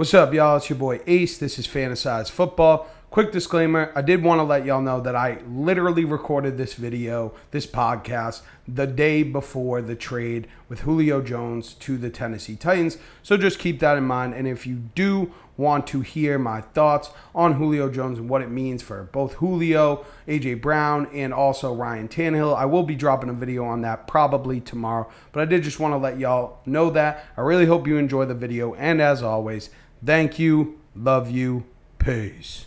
What's up, y'all? It's your boy Ace. This is Fantasize Football. Quick disclaimer I did want to let y'all know that I literally recorded this video, this podcast, the day before the trade with Julio Jones to the Tennessee Titans. So just keep that in mind. And if you do want to hear my thoughts on Julio Jones and what it means for both Julio, AJ Brown, and also Ryan Tannehill. I will be dropping a video on that probably tomorrow, but I did just want to let y'all know that. I really hope you enjoy the video, and as always, thank you, love you, peace.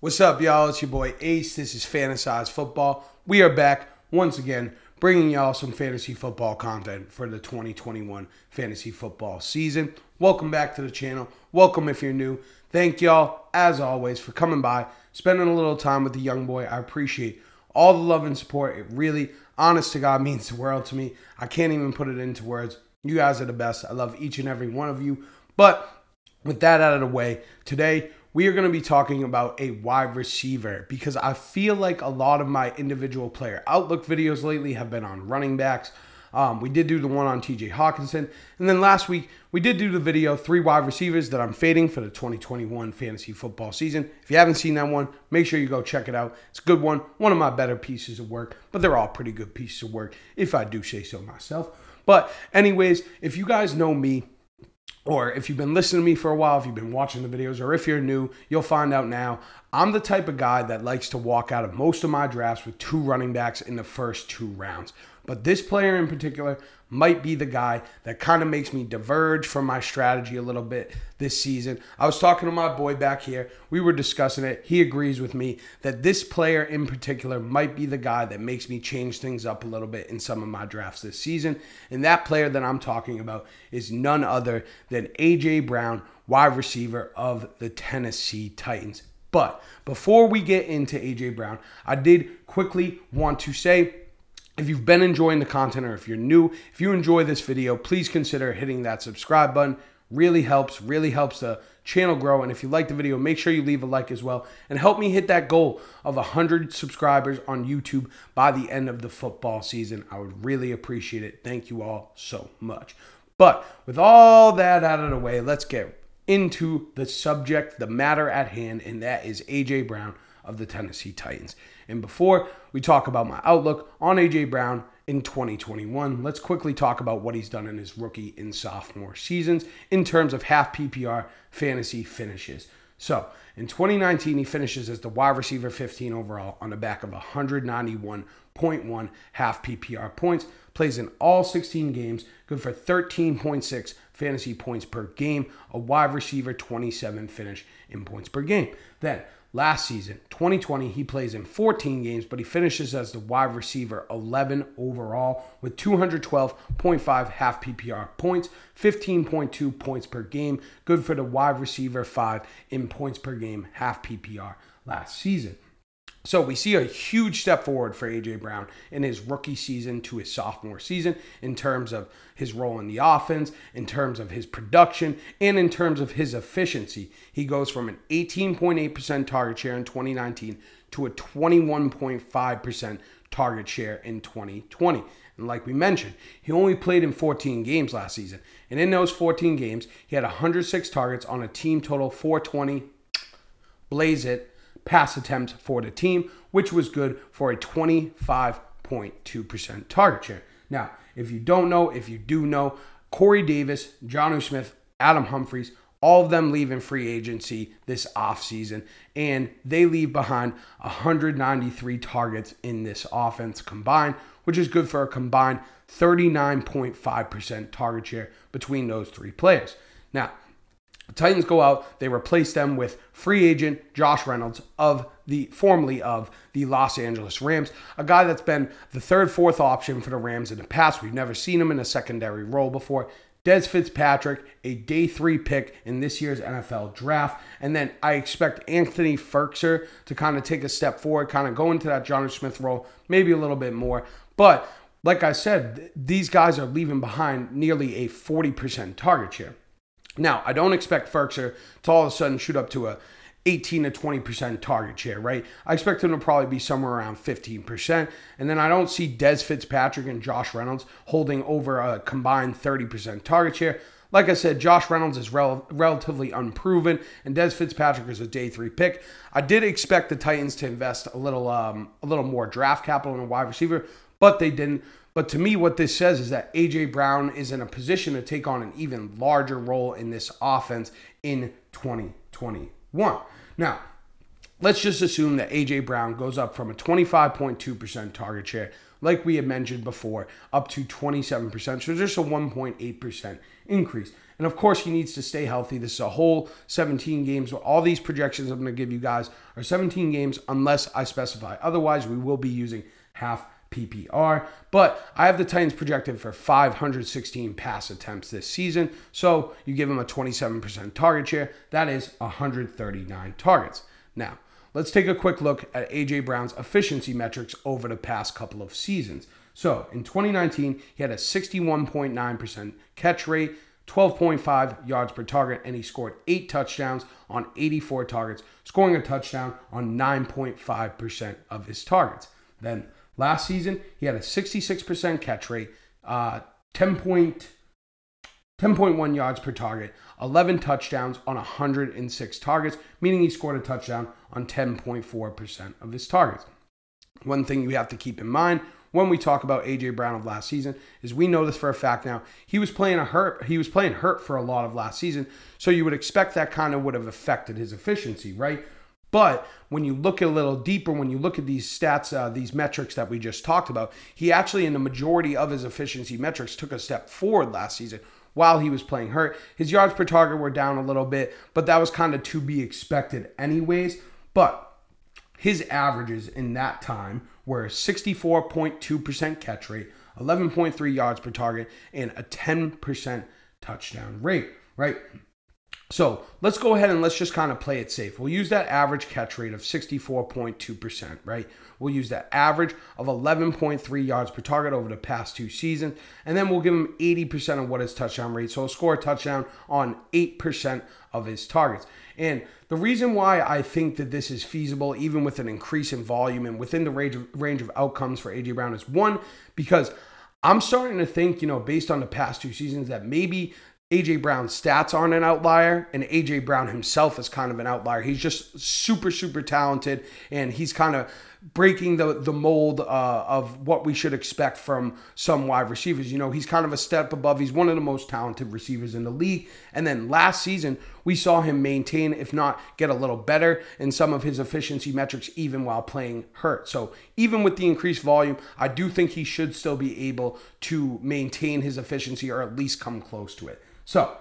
What's up, y'all? It's your boy Ace. This is Fantasize Football. We are back once again bringing y'all some fantasy football content for the 2021 fantasy football season. Welcome back to the channel. Welcome if you're new. Thank y'all, as always, for coming by, spending a little time with the young boy. I appreciate all the love and support. It really, honest to God, means the world to me. I can't even put it into words. You guys are the best. I love each and every one of you. But with that out of the way, today we are going to be talking about a wide receiver because I feel like a lot of my individual player outlook videos lately have been on running backs. Um, we did do the one on TJ Hockenson. And then last week, we did do the video, three wide receivers that I'm fading for the 2021 fantasy football season. If you haven't seen that one, make sure you go check it out. It's a good one, one of my better pieces of work, but they're all pretty good pieces of work, if I do say so myself. But, anyways, if you guys know me, or if you've been listening to me for a while, if you've been watching the videos, or if you're new, you'll find out now. I'm the type of guy that likes to walk out of most of my drafts with two running backs in the first two rounds. But this player in particular might be the guy that kind of makes me diverge from my strategy a little bit this season. I was talking to my boy back here. We were discussing it. He agrees with me that this player in particular might be the guy that makes me change things up a little bit in some of my drafts this season. And that player that I'm talking about is none other than A.J. Brown, wide receiver of the Tennessee Titans. But before we get into AJ Brown, I did quickly want to say if you've been enjoying the content or if you're new, if you enjoy this video, please consider hitting that subscribe button. Really helps, really helps the channel grow. And if you like the video, make sure you leave a like as well and help me hit that goal of 100 subscribers on YouTube by the end of the football season. I would really appreciate it. Thank you all so much. But with all that out of the way, let's get into the subject, the matter at hand, and that is AJ Brown of the Tennessee Titans. And before we talk about my outlook on AJ Brown in 2021, let's quickly talk about what he's done in his rookie and sophomore seasons in terms of half PPR fantasy finishes. So, in 2019, he finishes as the wide receiver 15 overall on the back of 191.1 half PPR points, plays in all 16 games, good for 13.6 fantasy points per game, a wide receiver 27 finish in points per game. Then last season, 2020, he plays in 14 games, but he finishes as the wide receiver 11 overall with 212.5 half PPR points, 15.2 points per game, good for the wide receiver 5 in points per game, half PPR last season. So we see a huge step forward for AJ Brown in his rookie season to his sophomore season in terms of his role in the offense, in terms of his production, and in terms of his efficiency. He goes from an 18.8% target share in 2019 to a 21.5% target share in 2020. And like we mentioned, he only played in 14 games last season. And in those 14 games, he had 106 targets on a team total 420. Blaze it pass attempts for the team, which was good for a 25.2% target share. Now, if you don't know, if you do know, Corey Davis, Jonnu Smith, Adam Humphries, all of them leave in free agency this offseason, and they leave behind 193 targets in this offense combined, which is good for a combined 39.5% target share between those three players. Now, the Titans go out, they replace them with free agent Josh Reynolds of the formerly of the Los Angeles Rams, a guy that's been the third, fourth option for the Rams in the past. We've never seen him in a secondary role before. Dez Fitzpatrick, a day three pick in this year's NFL draft. And then I expect Anthony Firkser to kind of take a step forward, kind of go into that Jonnu Smith role, maybe a little bit more. But like I said, these guys are leaving behind nearly a 40% target share. Now, I don't expect Firkser to all of a sudden shoot up to a 18 to 20% target share, right? I expect him to probably be somewhere around 15%. And then I don't see Dez Fitzpatrick and Josh Reynolds holding over a combined 30% target share. Like I said, Josh Reynolds is rel- relatively unproven, and Dez Fitzpatrick is a day three pick. I did expect the Titans to invest a little, um, a little more draft capital in a wide receiver, but they didn't. But to me, what this says is that AJ Brown is in a position to take on an even larger role in this offense in 2021. Now, let's just assume that AJ Brown goes up from a 25.2% target share, like we had mentioned before, up to 27%. So just a 1.8% increase. And of course, he needs to stay healthy. This is a whole 17 games. All these projections I'm going to give you guys are 17 games unless I specify. Otherwise, we will be using half PPR. But I have the Titans projected for 516 pass attempts this season. So you give them a 27% target share. That is 139 targets. Now, let's take a quick look at AJ Brown's efficiency metrics over the past couple of seasons. So in 2019, he had a 61.9% catch rate, 12.5 yards per target, and he scored eight touchdowns on 84 targets, scoring a touchdown on 9.5% of his targets. Then last season, he had a 66% catch rate, uh, 10 point, 10.1 yards per target, 11 touchdowns on 106 targets, meaning he scored a touchdown on 10.4% of his targets. One thing you have to keep in mind when we talk about AJ Brown of last season is we know this for a fact now. He was playing a hurt, he was playing hurt for a lot of last season, so you would expect that kind of would have affected his efficiency, right? But when you look a little deeper, when you look at these stats, uh, these metrics that we just talked about, he actually, in the majority of his efficiency metrics, took a step forward last season while he was playing hurt. His yards per target were down a little bit, but that was kind of to be expected, anyways. But his averages in that time were 64.2% catch rate, 11.3 yards per target, and a 10% touchdown rate, right? So let's go ahead and let's just kind of play it safe. We'll use that average catch rate of 64.2%, right? We'll use that average of 11.3 yards per target over the past two seasons. And then we'll give him 80% of what his touchdown rate. So he'll score a touchdown on 8% of his targets. And the reason why I think that this is feasible, even with an increase in volume and within the range of, range of outcomes for AJ Brown, is one, because I'm starting to think, you know, based on the past two seasons, that maybe AJ Brown's stats aren't an outlier, and AJ Brown himself is kind of an outlier. He's just super, super talented, and he's kind of breaking the the mold uh, of what we should expect from some wide receivers. You know, he's kind of a step above. He's one of the most talented receivers in the league. And then last season, we saw him maintain, if not get a little better in some of his efficiency metrics, even while playing hurt. So even with the increased volume, I do think he should still be able to maintain his efficiency or at least come close to it. So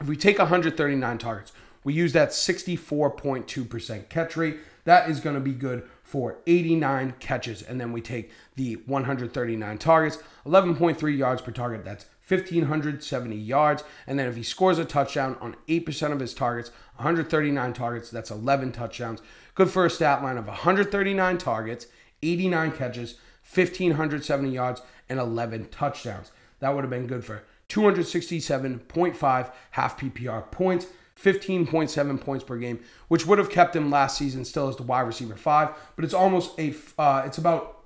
if we take 139 targets, we use that 64.2% catch rate. That is going to be good for 89 catches. And then we take the 139 targets, 11.3 yards per target. That's 1,570 yards. And then if he scores a touchdown on 8% of his targets, 139 targets, that's 11 touchdowns. Good for a stat line of 139 targets, 89 catches, 1,570 yards, and 11 touchdowns. That would have been good for 267.5 half PPR points, 15.7 points per game, which would have kept him last season still as the wide receiver five, but it's almost a, uh, it's about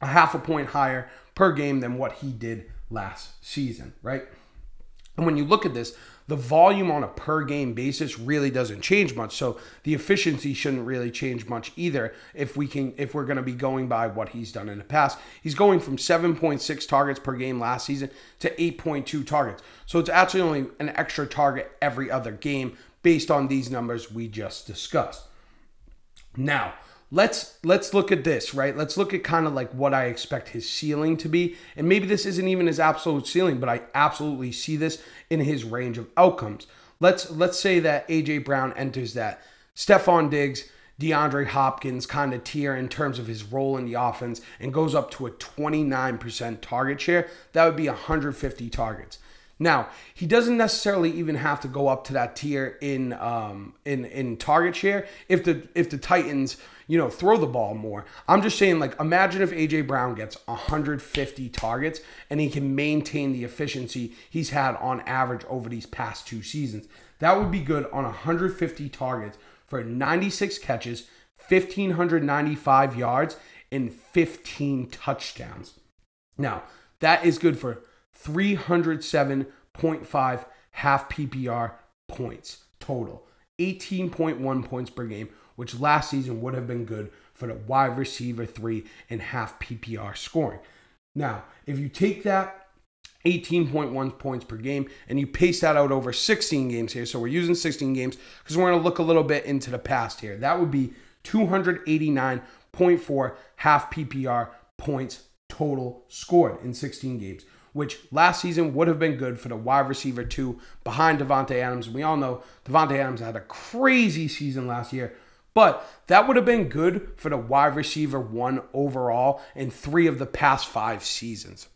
a half a point higher per game than what he did last season, right? And when you look at this, the volume on a per game basis really doesn't change much. So the efficiency shouldn't really change much either if we can if we're going to be going by what he's done in the past. He's going from 7.6 targets per game last season to 8.2 targets. So it's actually only an extra target every other game based on these numbers we just discussed. Now, let's let's look at this right? Let's look at kind of like what i expect his ceiling to be. And maybe this isn't even his absolute ceiling but i absolutely see this in his range of outcomes. Let's let's say that aj brown enters that. Stefon diggs DeAndre Hopkins kind of tier in terms of his role in the offense and goes up to a 29% target share, that would be 150 targets. Now, he doesn't necessarily even have to go up to that tier in um, in in target share if the if the Titans you know, throw the ball more. I'm just saying, like, imagine if AJ Brown gets 150 targets and he can maintain the efficiency he's had on average over these past two seasons. That would be good on 150 targets for 96 catches, 1,595 yards, and 15 touchdowns. Now, that is good for 307.5 half PPR points total. 18.1 points per game, which last season would have been good for the wide receiver three and half PPR scoring. Now, if you take that 18.1 points per game and you pace that out over 16 games here, so we're using 16 games because we're going to look a little bit into the past here. That would be 289.4 half PPR points total scored in 16 games, which last season would have been good for the wide receiver two behind Davante Adams. We all know Davante Adams had a crazy season last year, but that would have been good for the wide receiver one overall in three of the past five seasons.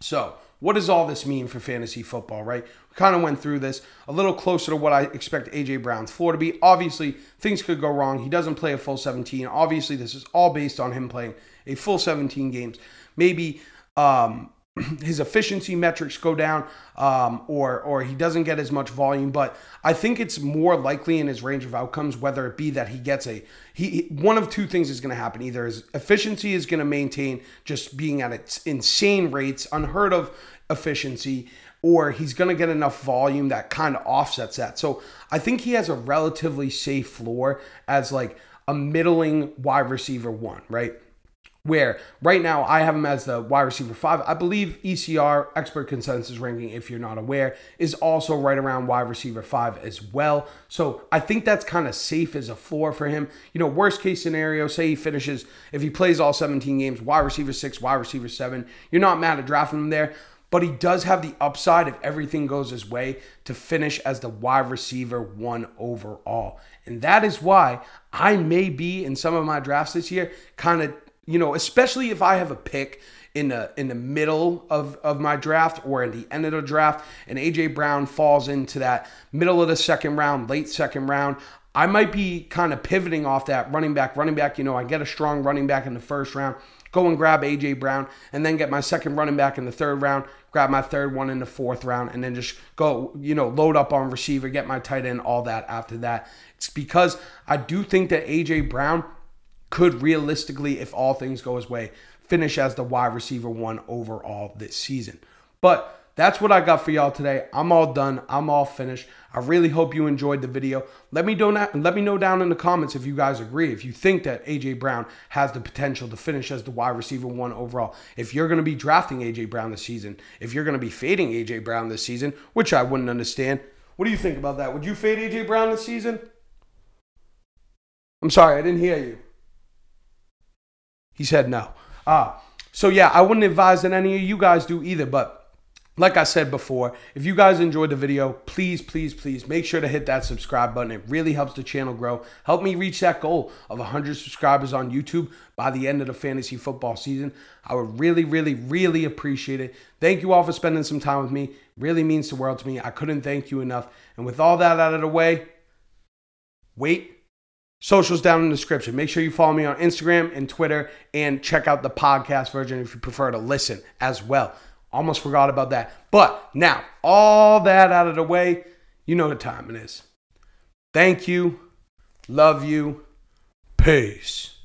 So, what does all this mean for fantasy football, right? We kind of went through this a little closer to what I expect AJ Brown's floor to be. Obviously, things could go wrong. He doesn't play a full 17. Obviously, this is all based on him playing a full 17 games. Maybe um, his efficiency metrics go down um, or or he doesn't get as much volume but i think it's more likely in his range of outcomes whether it be that he gets a he one of two things is going to happen. Either his efficiency is going to maintain just being at its insane rates unheard of efficiency or he's going to get enough volume that kind of offsets that. So i think he has a relatively safe floor as like a middling wide receiver one right where right now I have him as the wide receiver five. I believe ECR, expert consensus ranking, if you're not aware, is also right around wide receiver five as well. So I think that's kind of safe as a floor for him. You know, worst case scenario, say he finishes, if he plays all 17 games, wide receiver six, wide receiver seven, you're not mad at drafting him there. But he does have the upside if everything goes his way to finish as the wide receiver one overall. And that is why I may be in some of my drafts this year kind of you know, especially if I have a pick in the in the middle of, of my draft or in the end of the draft and AJ Brown falls into that middle of the second round, late second round, I might be kind of pivoting off that running back, running back, you know, I get a strong running back in the first round, go and grab AJ Brown and then get my second running back in the third round, grab my third one in the fourth round and then just go, you know, load up on receiver, get my tight end, all that after that. It's because I do think that AJ Brown could realistically, if all things go his way, finish as the wide receiver one overall this season. But that's what I got for y'all today. I'm all done. I'm all finished. I really hope you enjoyed the video. Let me know let me know down in the comments if you guys agree. If you think that AJ Brown has the potential to finish as the wide receiver one overall. If you're going to be drafting AJ Brown this season, if you're going to be fading AJ Brown this season, which I wouldn't understand. What do you think about that? Would you fade AJ Brown this season? I'm sorry, I didn't hear you. He said no. Uh, so yeah, I wouldn't advise that any of you guys do either, but like I said before, if you guys enjoyed the video, please, please, please make sure to hit that subscribe button. It really helps the channel grow. Help me reach that goal of 100 subscribers on YouTube by the end of the fantasy football season. I would really, really, really appreciate it. Thank you all for spending some time with me. really means the world to me. I couldn't thank you enough. And with all that out of the way, wait Socials down in the description. Make sure you follow me on Instagram and Twitter and check out the podcast version if you prefer to listen as well. Almost forgot about that. But now, all that out of the way, you know the time it is. Thank you. Love you. Peace.